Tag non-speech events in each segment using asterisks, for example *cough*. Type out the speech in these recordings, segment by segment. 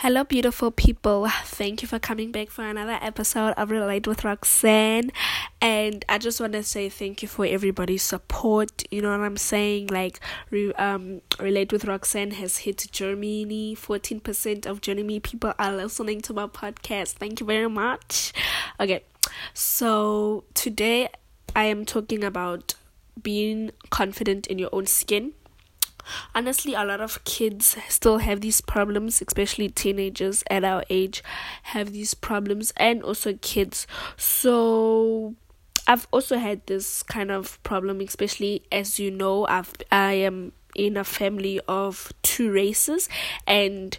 Hello, beautiful people. Thank you for coming back for another episode of Relate with Roxanne. And I just want to say thank you for everybody's support. You know what I'm saying? Like, um, Relate with Roxanne has hit Germany. 14% of Germany people are listening to my podcast. Thank you very much. Okay, so today I am talking about being confident in your own skin honestly a lot of kids still have these problems especially teenagers at our age have these problems and also kids. So i've also had this kind of problem especially as you know i've i am in a family of two races and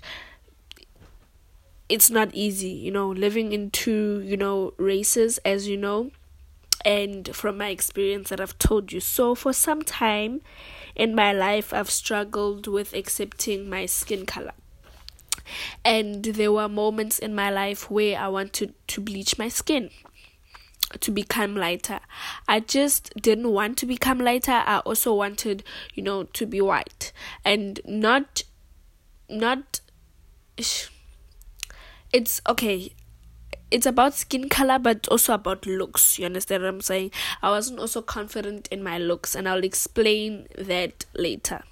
it's not easy you know living in two you know races as you know and from my experience that I've told you. So, for some time in my life, I've struggled with accepting my skin color. And there were moments in my life where I wanted to bleach my skin to become lighter. I just didn't want to become lighter. I also wanted, you know, to be white and not not *sighs* it's okay it's about skin color but also about looks you understand what i'm saying? I wasn't also confident in my looks and i'll explain that later.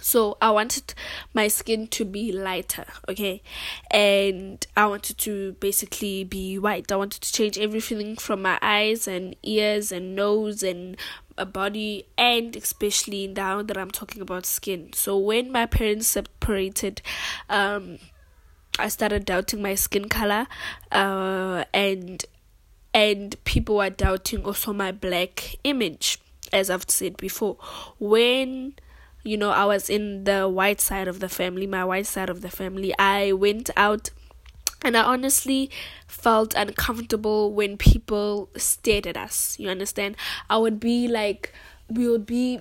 So i wanted my skin to be lighter okay? And i wanted to basically be white. I wanted to change everything from my eyes and ears and nose and a body and especially now that i'm talking about skin. So when my parents separated um I started doubting my skin color, uh, and and people were doubting also my black image, as I've said before. When you know I was in the white side of the family, my white side of the family, I went out and I honestly felt uncomfortable when people stared at us. You understand? I would be like, we would be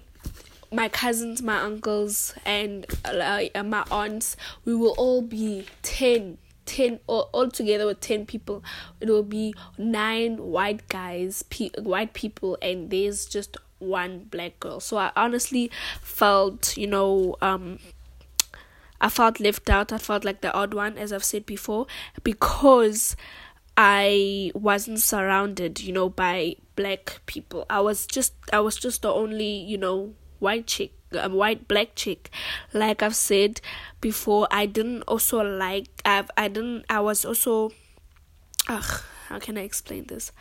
my cousins, my uncles, and uh, my aunts, we will all be 10, 10 all, all together with 10 people. It will be nine white guys, pe- white people, and there's just one black girl. So I honestly felt, you know, um, I felt left out. I felt like the odd one, as I've said before, because I wasn't surrounded, you know, by black people. I was just, I was just the only, you know, white chick a white black chick. Like i've said before i didn't also like i've i didn't i was also ugh how can i explain this?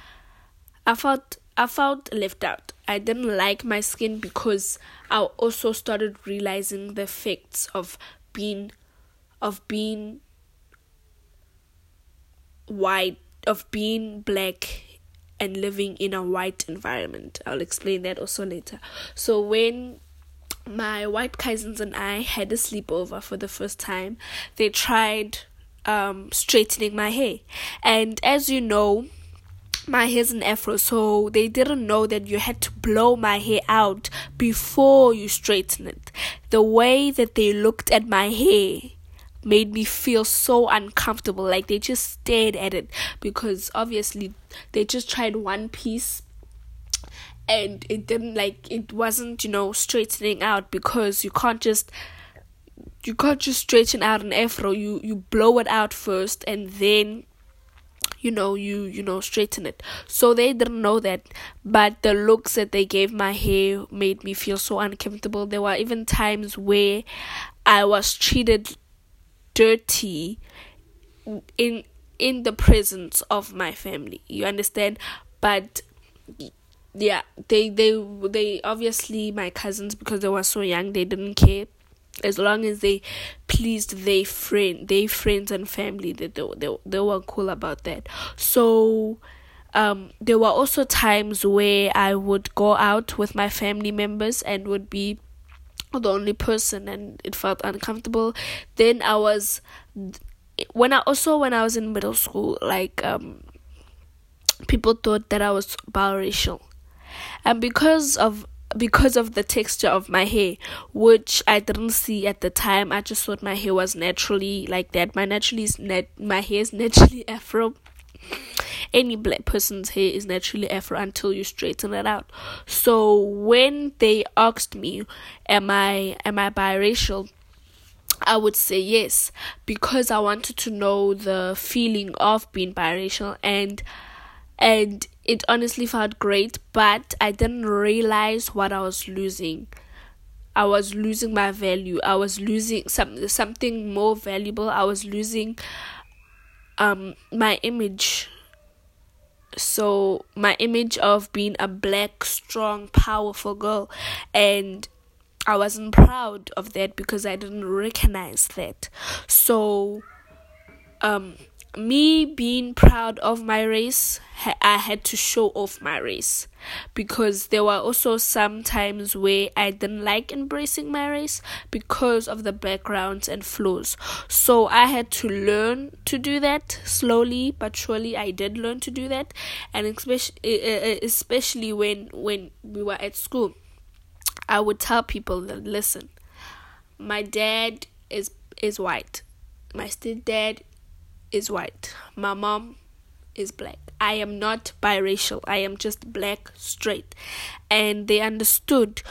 I felt i felt left out. I didn't like my skin because i also started realizing the effects of being of being white of being black and living in a white environment. I'll explain that also later. So when my white cousins and I had a sleepover for the first time, they tried um, straightening my hair. And as you know, my hair's an afro, so they didn't know that you had to blow my hair out before you straighten it. The way that they looked at my hair made me feel so uncomfortable. Like they just stared at it because obviously they just tried one piece and it didn't like it wasn't, you know, straightening out because you can't just you can't just straighten out an afro. You you blow it out first and then you know you you know straighten it so they didn't know that but the looks that they gave my hair made me feel so uncomfortable there were even times where i was treated dirty in in the presence of my family you understand? But yeah they they they obviously my cousins because they were so young they didn't care. As long as they pleased their friend their friends and family they, they, they, they were cool about that. So um there were also times where i would go out with my family members and would be the only person and it felt uncomfortable. Then i was when i also when i was in middle school like um people thought that i was biracial. And because of because of the texture of my hair which i didn't see at the time i just thought my hair was naturally like that. My naturally is net my hair is *laughs* naturally afro any black person's hair is naturally afro until you straighten it out. So when they asked me, "Am I am I biracial?" I would say yes because I wanted to know the feeling of being biracial and and it honestly felt great but I didn't realize what I was losing. I was losing my value. I was losing some something more valuable. I was losing um my image. So my image of being a black, strong, powerful girl and I wasn't proud of that because I didn't recognize that. So, um, me being proud of my race, I had to show off my race because there were also some times where I didn't like embracing my race because of the backgrounds and flaws. So I had to learn to do that slowly but surely. I did learn to do that, and especially especially when when we were at school I would tell people that listen, my dad is is white, my stepdad is white, my mom is black. I am not biracial. I am just black straight, and they understood.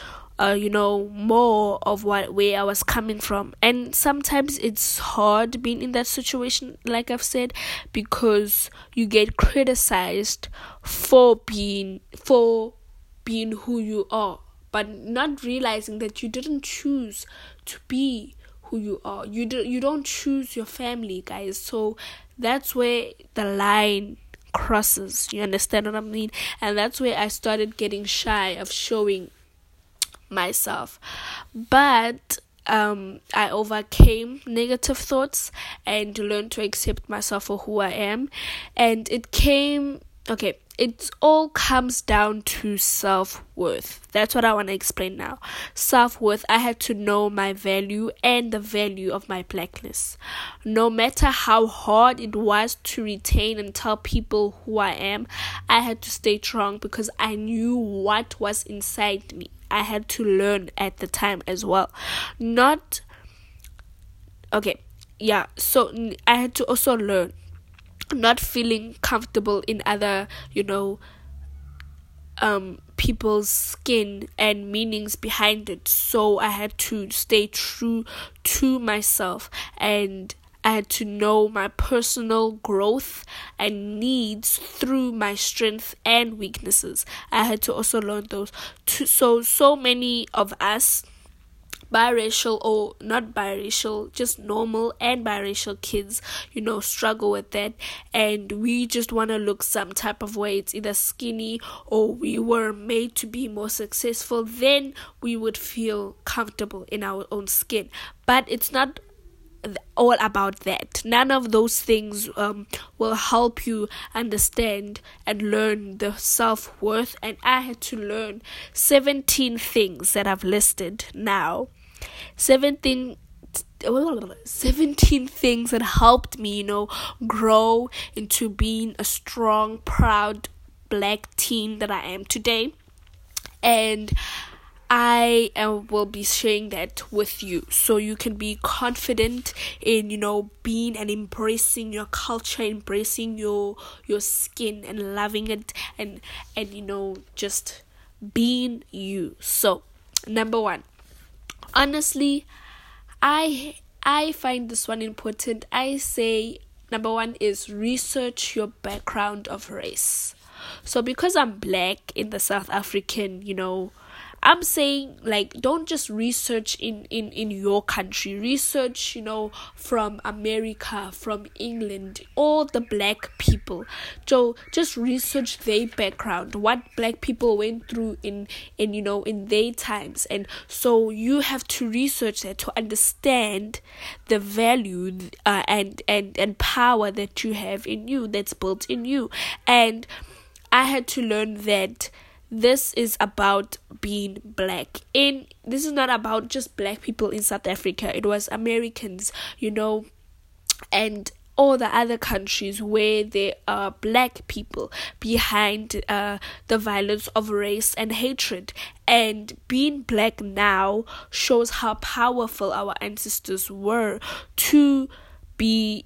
Uh, you know more of what where I was coming from, and sometimes it's hard being in that situation, like I've said, because you get criticized for being for being who you are but not realizing that you didn't choose to be who you are. You do, you don't choose your family, guys. So that's where the line crosses. You understand what I mean? And that's where I started getting shy of showing myself. But um, I overcame negative thoughts and learned to accept myself for who I am. And it came okay it all comes down to self worth. That's what I want to explain now. Self worth, I had to know my value and the value of my blackness. No matter how hard it was to retain and tell people who I am, I had to stay strong because I knew what was inside me. I had to learn at the time as well. Not okay, yeah, so I had to also learn not feeling comfortable in other, you know, um, people's skin and meanings behind it. So I had to stay true to myself and I had to know my personal growth and needs through my strength and weaknesses. I had to also learn those. So, so many of us biracial or not biracial, just normal and biracial kids, you know, struggle with that. And we just want to look some type of way. It's either skinny or we were made to be more successful. Then we would feel comfortable in our own skin. But it's not all about that. None of those things um, will help you understand and learn the self worth. And I had to learn 17 things that I've listed now 17 17 things that helped me, you know, grow into being a strong, proud black teen that I am today. And I uh, will be sharing that with you so you can be confident in you know being and embracing your culture embracing your your skin and loving it and and you know just being you so number 1 honestly i i find this one important. I say number one is research your background of race. So because i'm black in the south african you know I'm saying like don't just research in in in your country. Research you know from America from England all the black people. So just research their background what black people went through in in you know in their times. And so you have to research that to understand the value uh, and and and power that you have in you that's built in you. And I had to learn that this is about being black in this is not about just black people in south africa it was americans you know and all the other countries where there are black people behind uh, the violence of race and hatred. And being black now shows how powerful our ancestors were to be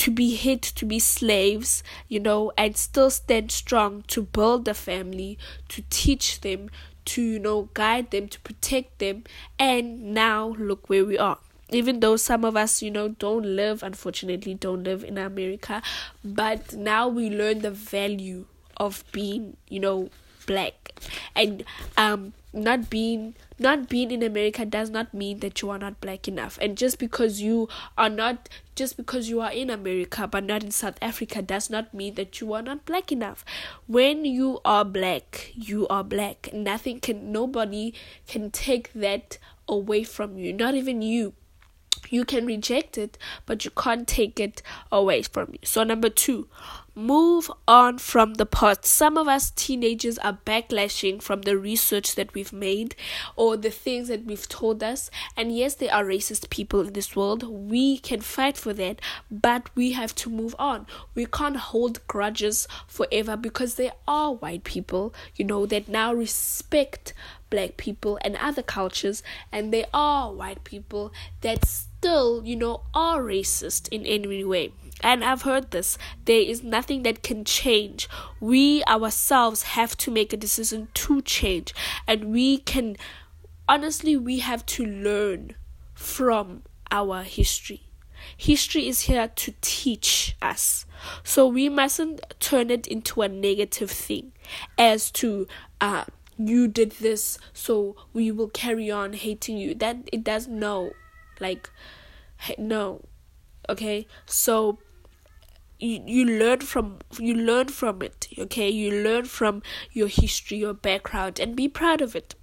to be hit, to be slaves, you know, and still stand strong to build a family, to teach them, to, you know, guide them, to protect them. And now look where we are. even though some of us, you know, don't live, unfortunately, don't live in America, but now we learn the value of being, you know, black and um not being not being in America does not mean that you are not black enough. And just because you are not just because you are in America but not in South Africa does not mean that you are not black enough. When you are black, you are black. Nothing can nobody can take that away from you. Not even you. You can reject it, but you can't take it away from you. So number 2, move on from the past. Some of us teenagers are backlashing from the research that we've made or the things that we've told us. And yes, there are racist people in this world. We can fight for that, but we have to move on. We can't hold grudges forever because there are white people, you know, that now respect black people and other cultures, and there are white people that still, you know, are racist in any way. And I've heard this. There is nothing that can change. We ourselves have to make a decision to change. And we can, honestly, we have to learn from our history. History is here to teach us. So we mustn't turn it into a negative thing as to, uh, you did this, so we will carry on hating you. That it does no. Like, no. Okay? So, you, you learn from you learn from it okay? You learn from your history your background and be proud of it.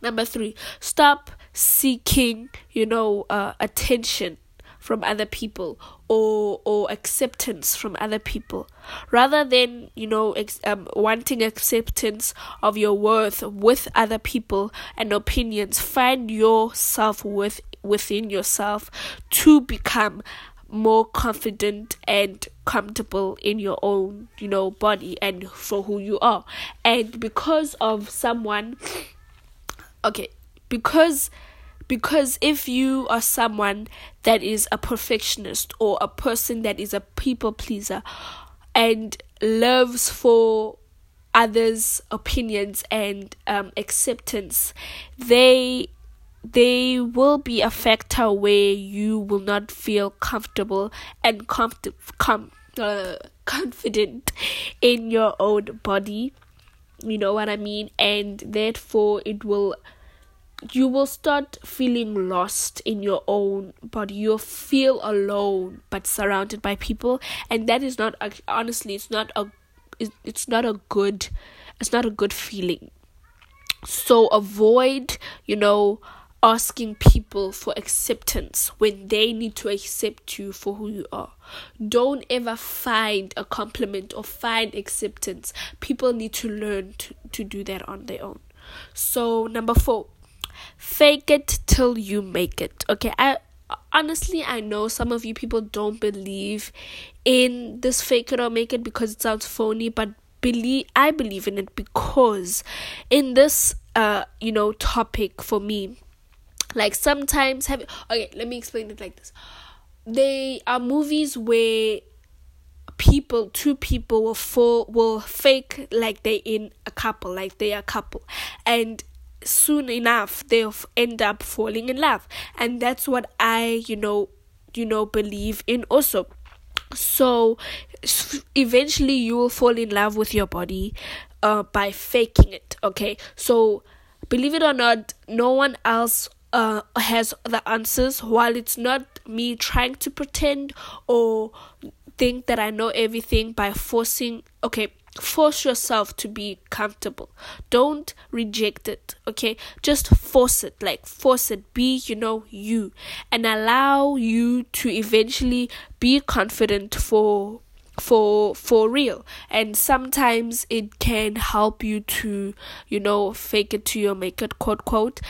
Number three stop seeking you know uh, attention from other people or or acceptance from other people. Rather than you know ex- um, wanting acceptance of your worth with other people and opinions find your self-worth within yourself to become more confident and comfortable in your own, you know, body and for who you are. And because of someone okay, because because if you are someone that is a perfectionist or a person that is a people pleaser and loves for others' opinions and um, acceptance, they they will be a factor where you will not feel comfortable and comfort- com- uh, *laughs* confident in your own body. You know what I mean? And therefore, it will you will start feeling lost in your own body you'll feel alone but surrounded by people and that is not honestly it's not a it's not a good it's not a good feeling so avoid you know asking people for acceptance when they need to accept you for who you are. Don't ever find a compliment or find acceptance. People need to learn to, to do that on their own. So, number four, fake it till you make it. Okay, I honestly I know some of you people don't believe in this fake it or make it because it sounds phony, but believe I believe in it because in this uh you know topic for me like sometimes have okay, let me explain it like this. They are movies where people, two people will fall will fake like they in a couple, like they are a couple. And soon enough they'll end up falling in love. And that's what I, you know, you know, believe in also. So eventually you will fall in love with your body uh by faking it, okay? So believe it or not, no one else uh, has the answers. While it's not me trying to pretend or think that I know everything by forcing okay force yourself to be comfortable. Don't reject it okay? Just force it like force it. Be you know you. And allow you to eventually be confident for for for real. And sometimes it can help you to you know fake it to your make it quote quote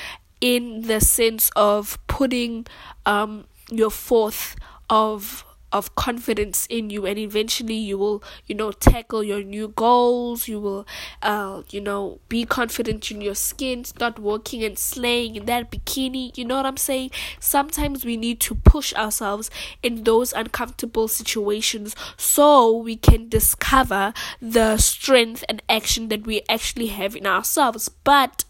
in the sense of putting um, your forth of of confidence in you and eventually you will you know tackle your new goals. You will uh you know be confident in your skin start walking and slaying in that bikini. You know what i'm saying? Sometimes we need to push ourselves in those uncomfortable situations so we can discover the strength and action that we actually have in ourselves. But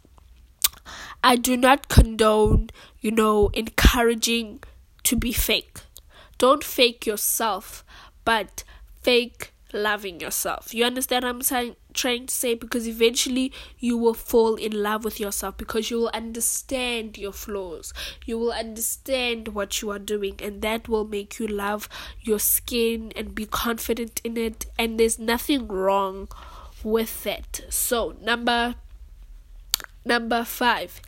I do not condone, you know, encouraging to be fake. Don't fake yourself, but fake loving yourself. You understand what I'm saying, trying to say? Because eventually you will fall in love with yourself because you will understand your flaws. You will understand what you are doing, and that will make you love your skin and be confident in it. And there's nothing wrong with that. So, number number five.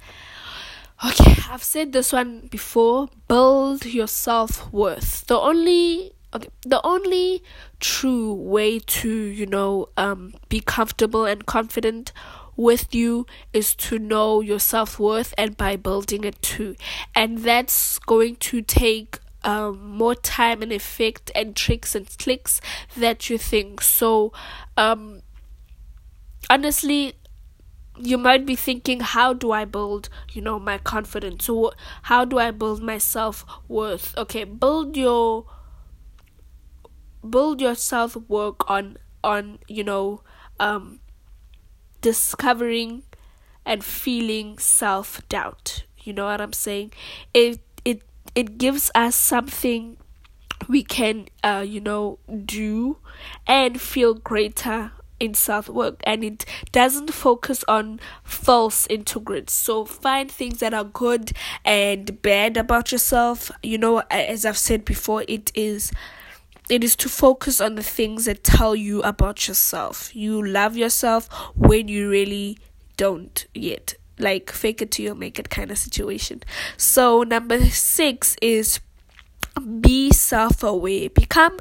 Okay, I've said this one before. Build your self worth. The only okay the only true way to you know um be comfortable and confident with you is to know your self-worth and by building it too and that's going to take um, more time and effect and tricks and clicks that you think so um honestly you might be thinking how do i build you know my confidence? So how do i build my self-worth? Okay build your build your self work on on you know um discovering and feeling self doubt you know what i'm saying? It it it gives us something we can uh you know do and feel greater in work and it doesn't focus on false integrants. So find things that are good and bad about yourself. You know, as I've said before, it is it is to focus on the things that tell you about yourself. You love yourself when you really don't yet. Like fake it till you make it kind of situation. So number six is be self aware. Become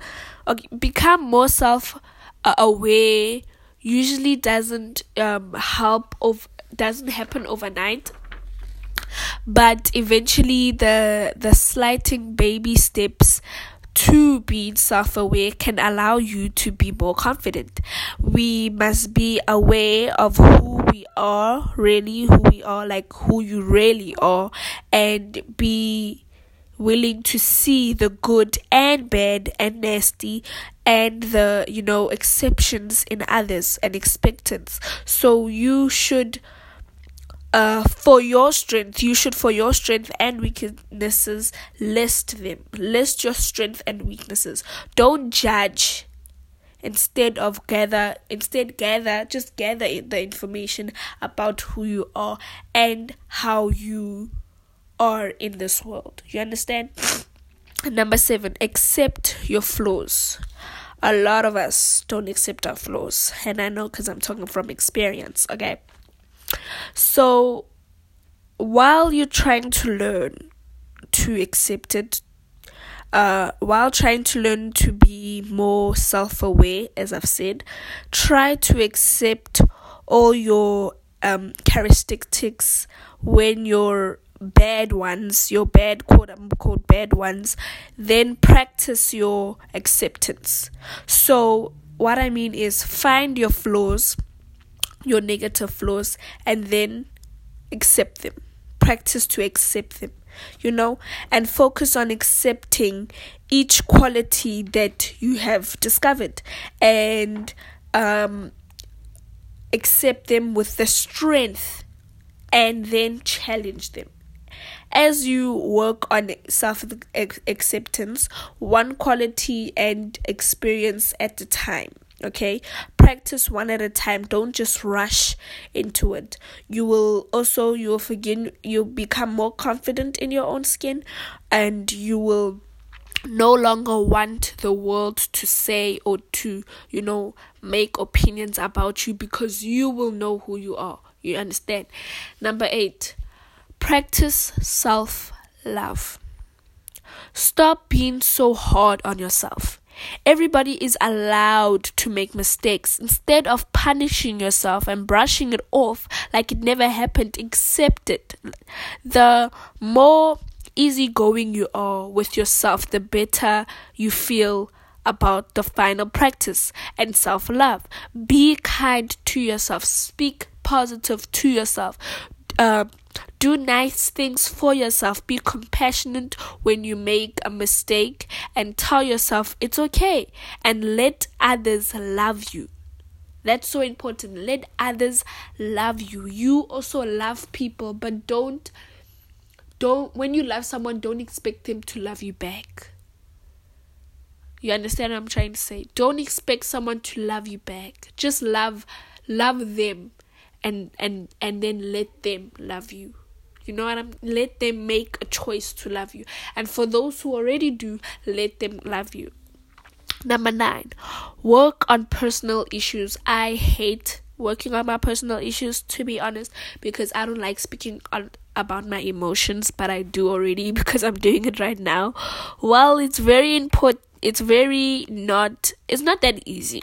okay, become more self aware. Away usually doesn't um help of doesn't happen overnight but eventually the the slighting baby steps to being self aware can allow you to be more confident. We must be aware of who we are, really, who we are, like who you really are, and be willing to see the good and bad and nasty and the you know exceptions in others and expectance so you should uh, for your strength, you should, for your strength and weaknesses, list them. List your strength and weaknesses. Don't judge. Instead of gather, instead gather, just gather the information about who you are and how you are in this world. You understand? Number seven, accept your flaws. A lot of us don't accept our flaws, and I know because I'm talking from experience. Okay so while you're trying to learn to accept it, uh, while trying to learn to be more self aware, as I've said, try to accept all your um, characteristics when your bad ones, your bad quote unquote bad ones, then practice your acceptance. So, what I mean is find your flaws your negative flaws and then accept them. Practice to accept them, you know, and focus on accepting each quality that you have discovered and um, accept them with the strength and then challenge them. As you work on self acceptance, one quality and experience at a time okay? Practice one at a time. Don't just rush into it. You will also you will begin you become more confident in your own skin and you will no longer want the world to say or to you know make opinions about you because you will know who you are. You understand? Number 8 practice self love stop being so hard on yourself Everybody is allowed to make mistakes. Instead of punishing yourself and brushing it off like it never happened, accept it. The more easygoing you are with yourself, the better you feel about the final practice and self love. Be kind to yourself, speak positive to yourself. Uh, do nice things for yourself. Be compassionate when you make a mistake and tell yourself it's okay and let others love you. That's so important. Let others love you. You also love people, but don't don't when you love someone don't expect them to love you back you understand what i'm trying to say don't expect someone to love you back just love love them and and and then let them love you. You know what i'm let them make a choice to love you. And for those who already do let them love you. Number nine work on personal issues. I hate working on my personal issues to be honest because I don't like speaking on about my emotions but I do already *laughs* because I'm doing it right now. Well, it's very important it's very not it's not that easy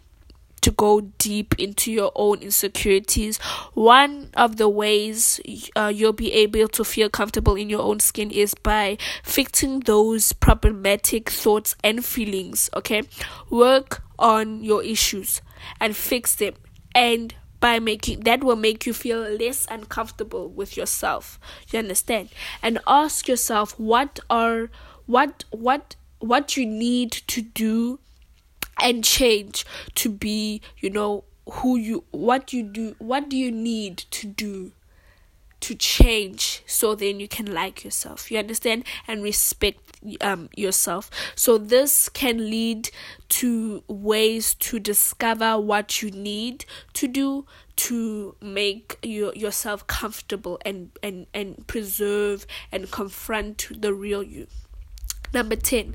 to go deep into your own insecurities. One of the ways uh, you'll be able to feel comfortable in your own skin is by fixing those problematic thoughts and feelings. Okay, work on your issues and fix them and by making that will make you feel less uncomfortable with yourself you understand and ask yourself what are what what what you need to do and change to be you know who you what you do what do you need to do to change so then you can like yourself you understand and respect um yourself. So this can lead to ways to discover what you need to do to make your yourself comfortable and and and preserve and confront the real you number 10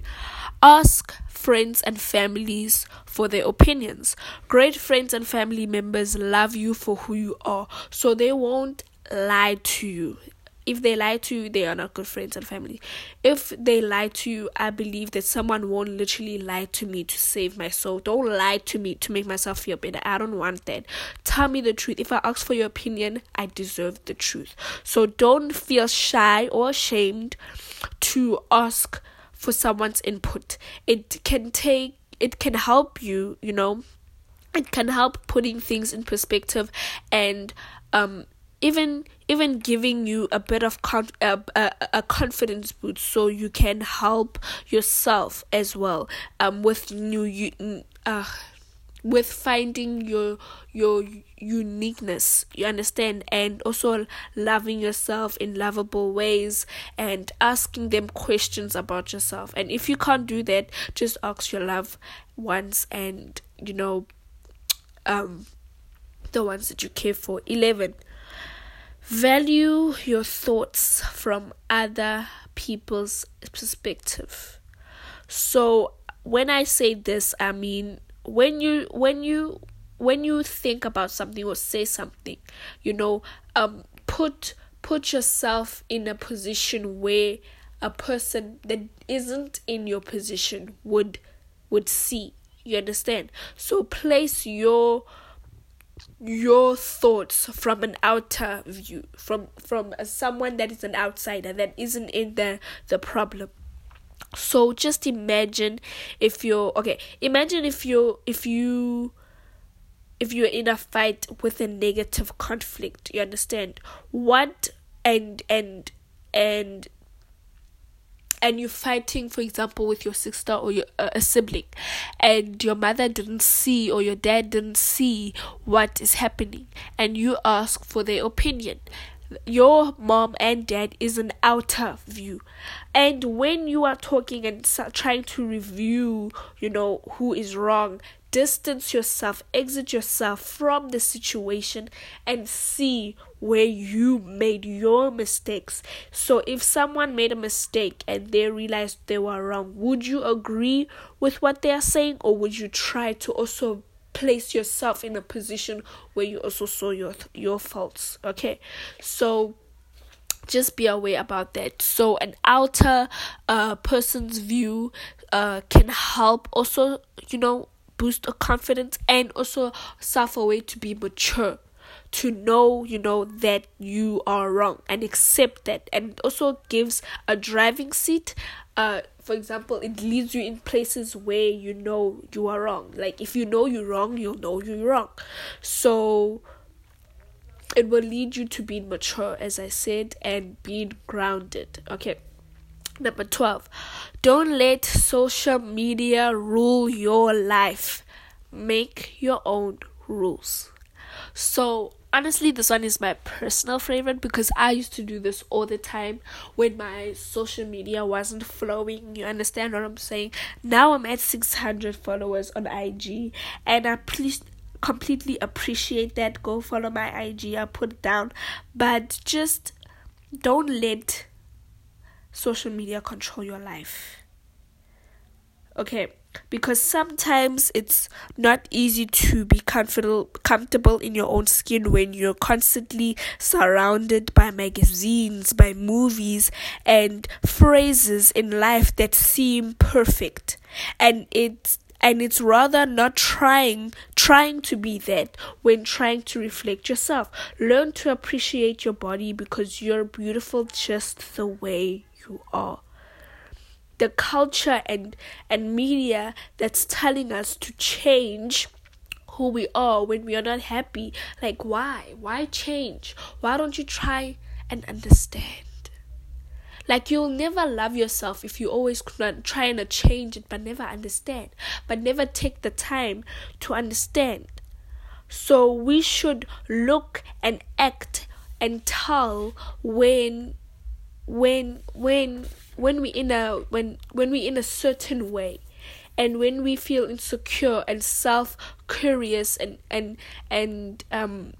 ask friends and families for their opinions great friends and family members love you for who you are so they won't lie to you if they lie to you, they are not good friends and family. If they lie to you, I believe that someone won't literally lie to me to save my soul. Don't lie to me to make myself feel better. I don't want that. Tell me the truth. If I ask for your opinion, I deserve the truth. So don't feel shy or ashamed to ask for someone's input. It can take, it can help you, you know, it can help putting things in perspective and um even even giving you a bit of con- a, a, a confidence boost so you can help yourself as well um with new you uh with finding your your uniqueness you understand? And also loving yourself in lovable ways and asking them questions about yourself. And if you can't do that just ask your love ones and you know um the ones that you care for. 11 Value your thoughts from other people's perspective. So when I say this, I mean when you when you when you think about something or say something, you know, um put put yourself in a position where a person that isn't in your position would would see. You understand? So place your your thoughts from an outer view from from someone that is an outsider that isn't in the the problem so just imagine if you're okay imagine if you if you if you're in a fight with a negative conflict you understand? What and and and and you're fighting for example with your sister or your uh, a sibling and your mother didn't see or your dad didn't see what is happening and you ask for their opinion your mom and dad is an outer view. And when you are talking and trying to review you know who is wrong distance yourself exit yourself from the situation and see where you made your mistakes. So if someone made a mistake and they realized they were wrong would you agree with what they are saying or would you try to also place yourself in a position where you also saw your your faults okay? So just be aware about that. So an outer uh person's view uh can help also you know boost a confidence and also self a way to be mature to know you know that you are wrong and accept that. And also gives a driving seat uh for example it leads you in places where you know you are wrong. Like if you know you're wrong you'll know you're wrong. So it will lead you to being mature as i said and being grounded. Okay. Number 12 don't let social media rule your life. Make your own rules. So honestly this one is my personal favorite because i used to do this all the time when my social media wasn't flowing. You understand what i'm saying? Now i'm at 600 followers on ig and i please completely appreciate that. Go follow my ig i put it down. But just don't let social media control your life. Okay because sometimes it's not easy to be comfortable comfortable in your own skin when you're constantly surrounded by magazines by movies and phrases in life that seem perfect. And it's and it's rather not trying trying to be that when trying to reflect yourself. Learn to appreciate your body because you're beautiful just the way you are the culture and and media that's telling us to change who we are when we are not happy. Like why? Why change? Why don't you try and understand? Like you'll never love yourself if you always trying to change it but never understand but never take the time to understand. So we should look and act and tell when when when when we in a when when we in a certain way and when we feel insecure and self curious and and and um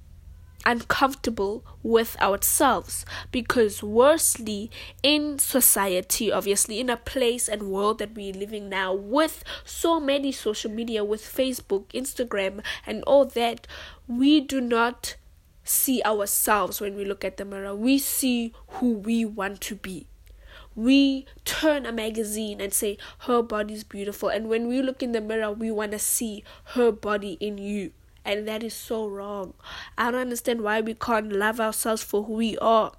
uncomfortable with ourselves. Because worstly in society obviously in a place and world that we're living now with so many social media with facebook instagram and all that we do not see ourselves when we look at the mirror. We see who we want to be we turn a magazine and say her body's beautiful. And when we look in the mirror we want to see her body in you. And that is so wrong. I don't understand why we can't love ourselves for who we are.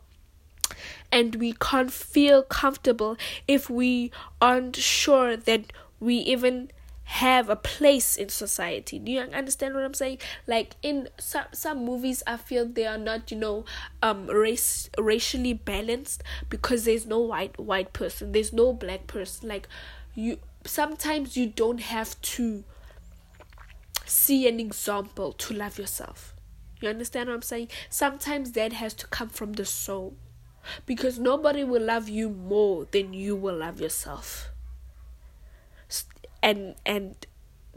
And we can't feel comfortable if we aren't sure that we even have a place in society. Do you understand what I'm saying? Like in some some movies, I feel they are not, you know, um, race racially balanced because there's no white white person, there's no black person. Like you, sometimes you don't have to see an example to love yourself. You understand what I'm saying? Sometimes that has to come from the soul. Because nobody will love you more than you will love yourself and and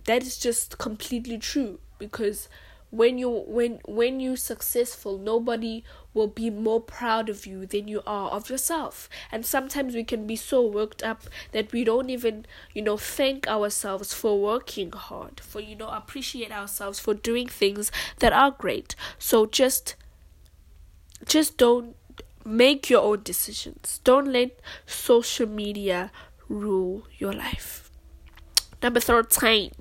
that is just completely true because when you when when you're successful nobody will be more proud of you than you are of yourself. And sometimes we can be so worked up that we don't even you know thank ourselves for working hard for you know appreciate ourselves for doing things that are great. So just just don't make your own decisions. Don't let social media rule your life Number 13.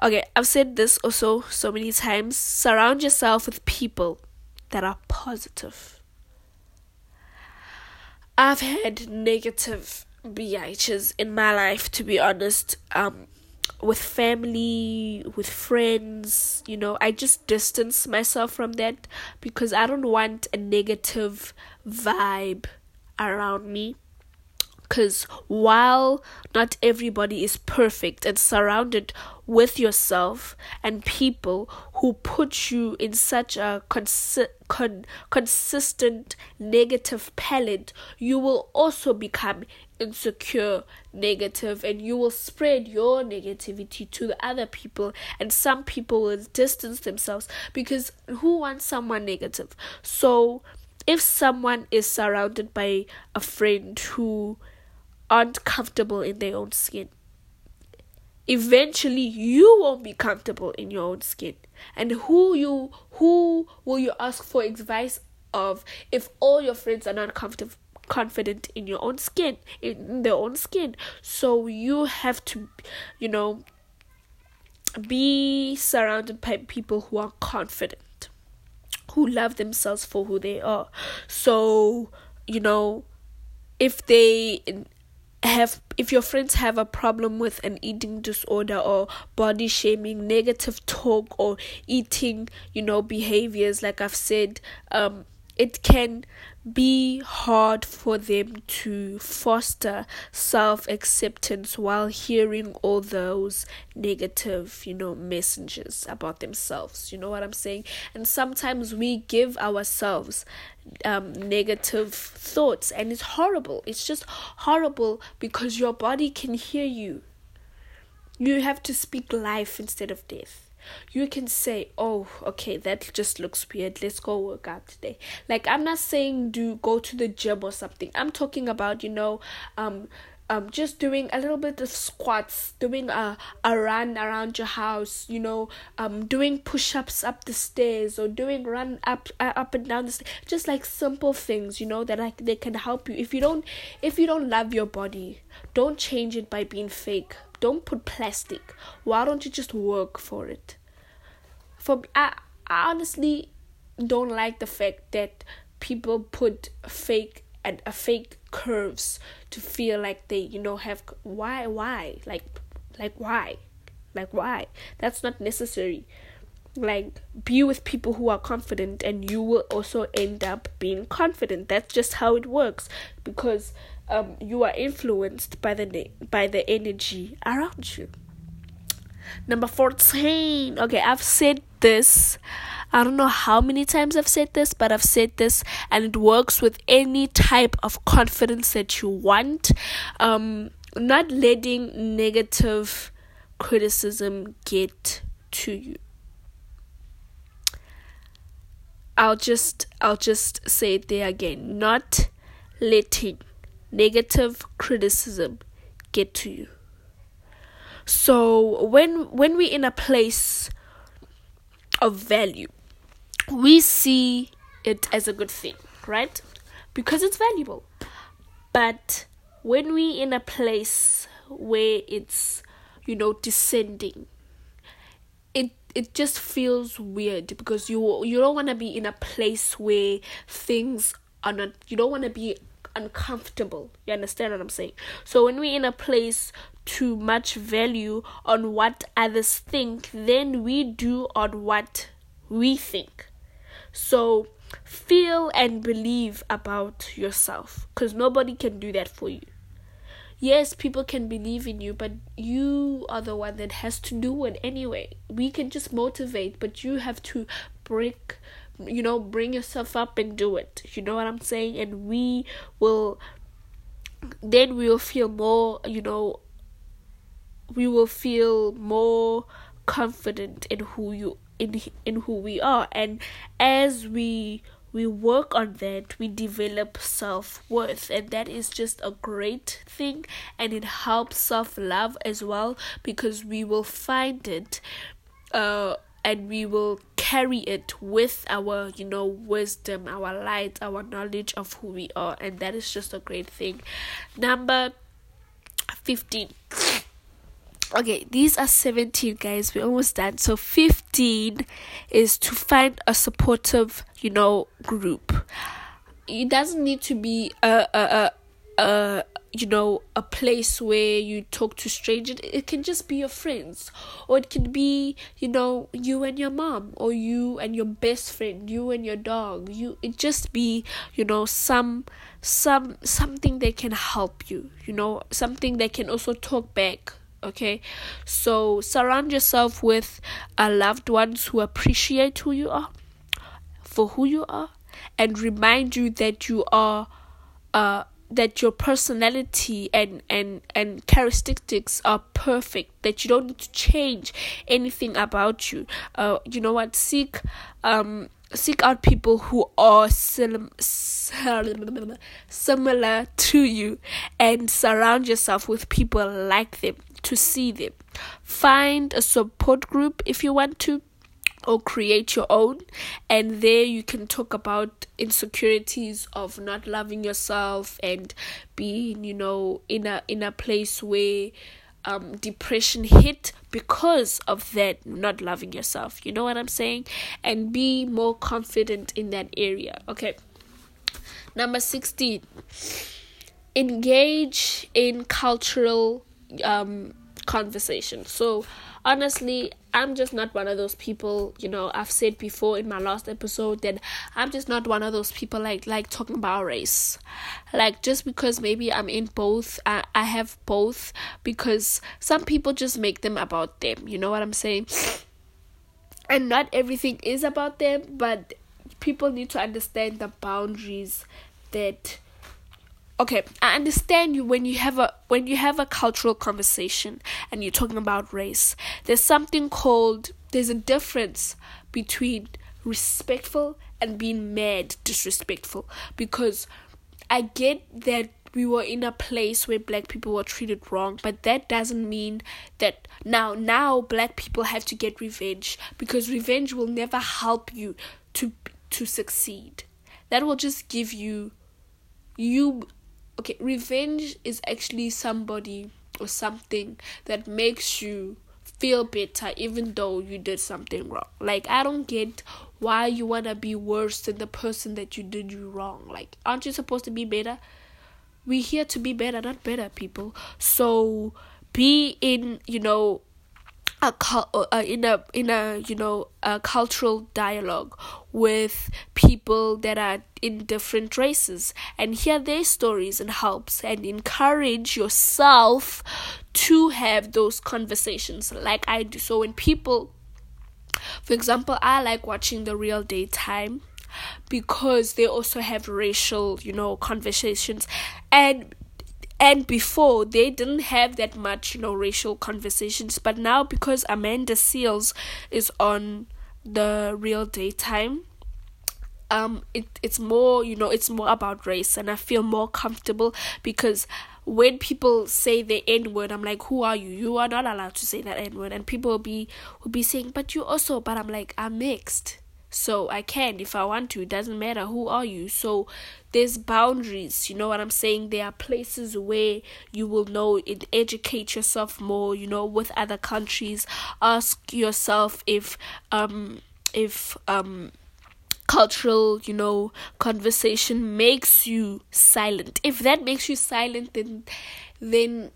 Okay, I've said this also so many times. Surround yourself with people that are positive. I've had negative BHs in my life, to be honest. Um, with family, with friends, you know, I just distance myself from that because I don't want a negative vibe around me because while not everybody is perfect and surrounded with yourself and people who put you in such a consi- con- consistent negative palette, you will also become insecure, negative, and you will spread your negativity to the other people. And some people will distance themselves because who wants someone negative? So, if someone is surrounded by a friend who aren't comfortable in their own skin. Eventually you won't be comfortable in your own skin. And who you who will you ask for advice of if all your friends are not comfortable confident in your own skin in their own skin so you have to you know be surrounded by people who are confident who love themselves for who they are so you know if they have if your friends have a problem with an eating disorder or body shaming negative talk or eating you know behaviors like i've said um it can be hard for them to foster self acceptance while hearing all those negative, you know, messages about themselves. You know what I'm saying? And sometimes we give ourselves um, negative thoughts, and it's horrible. It's just horrible because your body can hear you. You have to speak life instead of death you can say, "Oh, okay, that just looks weird. Let's go work out today." Like I'm not saying do go to the gym or something. I'm talking about you know, um, um, just doing a little bit of squats, doing a a run around your house, you know, um, doing push-ups up the stairs or doing run up uh, up and down the stairs. Just like simple things, you know, that like they can help you. If you don't, if you don't love your body, don't change it by being fake. Don't put plastic. Why don't you just work for it? For I, I honestly don't like the fact that people put fake and a fake curves to feel like they you know have why why? Like like why? Like why? That's not necessary. Like be with people who are confident and you will also end up being confident. That's just how it works because um you are influenced by the by the energy around you number 14 okay i've said this I don't know how many times I've said this, but I've said this, and it works with any type of confidence that you want. Um, not letting negative criticism get to you. I'll just I'll just say it there again. Not letting negative criticism get to you. So when when we're in a place of value, we see it as a good thing, right? Because it's valuable. But when we're in a place where it's, you know, descending, it it just feels weird because you you don't want to be in a place where things are not you don't want to be uncomfortable. You understand what I'm saying? So when we're in a place too much value on what others think, than we do on what we think. So feel and believe about yourself because nobody can do that for you. Yes, people can believe in you, but you are the one that has to do it anyway. We can just motivate, but you have to break, you know, bring yourself up and do it. You know what I'm saying? And we will, then we will feel more, you know, we will feel more confident in who you in in who we are. And as we we work on that we develop self-worth. And that is just a great thing. And it helps self-love as well because we will find it uh and we will carry it with our you know wisdom our light our knowledge of who we are. And that is just a great thing. Number 15 okay these are 17 guys. We're almost done. So 15 is to find a supportive you know group. It doesn't need to be a a a, a you know a place where you talk to strangers. It can just be your friends or it can be you know you and your mom or you and your best friend you and your dog. You it just be you know some some something that can help you you know something that can also talk back okay? So surround yourself with uh, loved ones who appreciate who you are for who you are and remind you that you are uh that your personality and and and characteristics are perfect that you don't need to change anything about you. Uh you know what? Seek um seek out people who are sim- similar to you and surround yourself with people like them to see them. Find a support group if you want to or create your own and there you can talk about insecurities of not loving yourself and being you know in a in a place where um depression hit because of that not loving yourself. You know what i'm saying? And be more confident in that area. Okay. Number 16 engage in cultural um conversation. So honestly, I'm just not one of those people, you know, I've said before in my last episode that I'm just not one of those people like like talking about race. Like just because maybe I'm in both, I, I have both because some people just make them about them. You know what I'm saying? And not everything is about them, but people need to understand the boundaries that okay i understand you when you have a when you have a cultural conversation and you're talking about race. There's something called there's a difference between respectful and being mad disrespectful. Because i get that we were in a place where black people were treated wrong but that doesn't mean that now now black people have to get revenge. Because revenge will never help you to to succeed. That will just give you you okay revenge is actually somebody or something that makes you feel better even though you did something wrong. Like i don't get why you want to be worse than the person that you did you wrong. Like aren't you supposed to be better? We're here to be better not better people. So be in you know a uh, in a in a you know a cultural dialogue with people that are in different races and hear their stories and helps and encourage yourself to have those conversations like I do. So when people for example I like watching the real daytime because they also have racial you know conversations and and before they didn't have that much you know racial conversations. But now because Amanda Seales is on the real daytime um it it's more you know it's more about race. And i feel more comfortable because when people say the n word i'm like who are you? You are not allowed to say that n word. And people will be will be saying but you also but i'm like i'm mixed so I can if I want to. It doesn't matter who are you. So there's boundaries. You know what I'm saying? There are places where you will know it. Educate yourself more. You know, with other countries. Ask yourself if um if um cultural you know conversation makes you silent if that makes you silent then then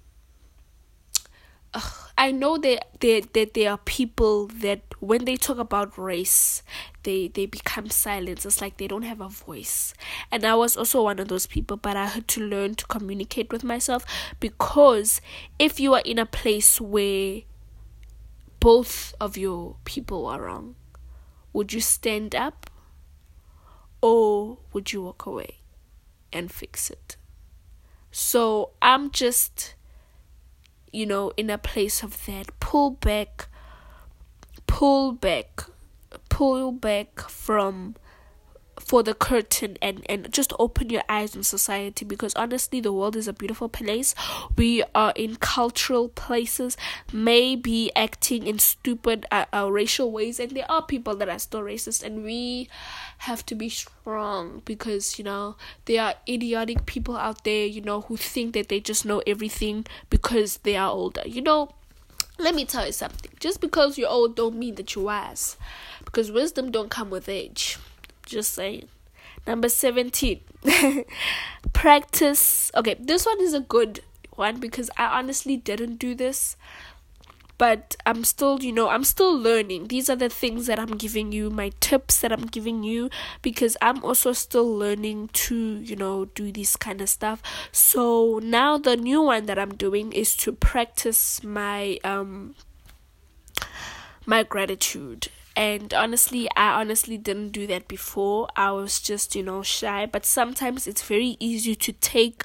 I know that there, that there are people that when they talk about race, they they become silent. It's like they don't have a voice. And I was also one of those people, but I had to learn to communicate with myself because if you are in a place where both of your people are wrong, would you stand up or would you walk away and fix it? So I'm just you know, in a place of that. Pull back, pull back, pull back from for the curtain and and just open your eyes on society because honestly the world is a beautiful place. We are in cultural places maybe acting in stupid uh, uh, racial ways and there are people that are still racist and we have to be strong because you know there are idiotic people out there you know who think that they just know everything because they are older you know let me tell you something just because you're old don't mean that you're wise because wisdom don't come with age just saying. Number 17. *laughs* Practice. Okay, this one is a good one because I honestly didn't do this. But I'm still, you know, I'm still learning. These are the things that I'm giving you, my tips that I'm giving you, because I'm also still learning to, you know, do this kind of stuff. So now the new one that I'm doing is to practice my um my gratitude and honestly i honestly didn't do that before i was just you know shy but sometimes it's very easy to take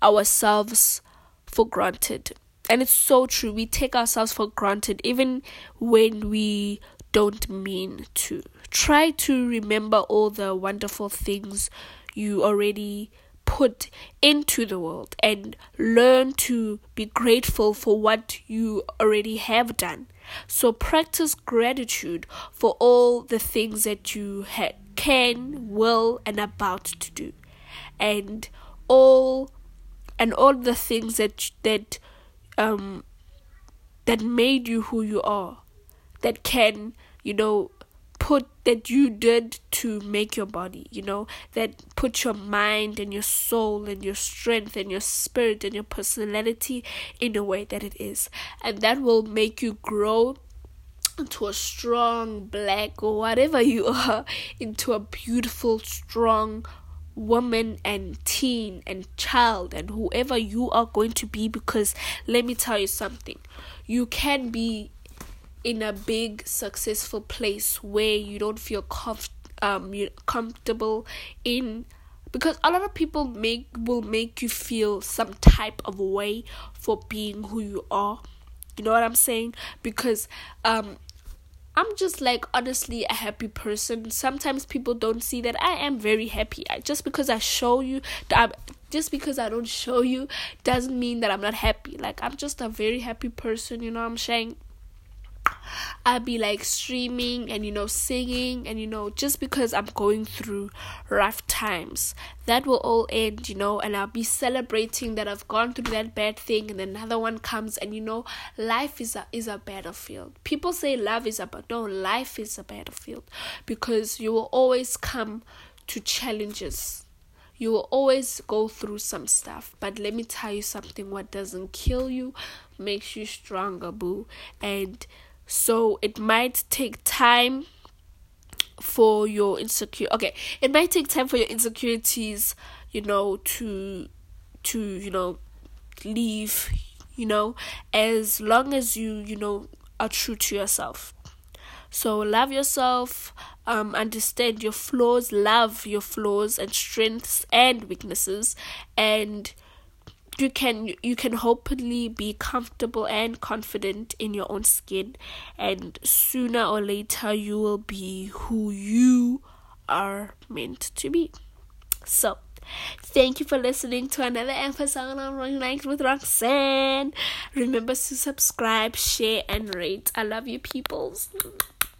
ourselves for granted and it's so true. We take ourselves for granted even when we don't mean to. Try to remember all the wonderful things you already put into the world and learn to be grateful for what you already have done. So practice gratitude for all the things that you ha- can, will, and about to do, and all and all the things that that um that made you who you are, that can you know put that you did to make your body, you know, that put your mind and your soul and your strength and your spirit and your personality in a way that it is. And that will make you grow into a strong black or whatever you *laughs* are, into a beautiful, strong woman and teen and child and whoever you are going to be because let me tell you something. You can be in a big successful place where you don't feel comf- um you comfortable in because a lot of people make will make you feel some type of way for being who you are. You know what i'm saying? Because um I'm just like honestly a happy person. Sometimes people don't see that I am very happy. I, just because I show you that just because I don't show you doesn't mean that I'm not happy. Like I'm just a very happy person, you know what I'm saying? I'll be like streaming and you know singing and you know just because I'm going through rough times. That will all end you know and I'll be celebrating that I've gone through that bad thing and another one comes and you know life is a is a battlefield. People say love is a but no life is a battlefield because you will always come to challenges. You will always go through some stuff but let me tell you something what doesn't kill you makes you stronger boo. And so it might take time for your insecure okay it might take time for your insecurities you know to to you know leave you know as long as you you know are true to yourself. So love yourself um understand your flaws love your flaws and strengths and weaknesses and you can you can hopefully be comfortable and confident in your own skin and sooner or later you will be who you are meant to be so Thank you for listening to another episode of Running Nights with Roxanne. Remember to subscribe, share, and rate. I love you, peoples.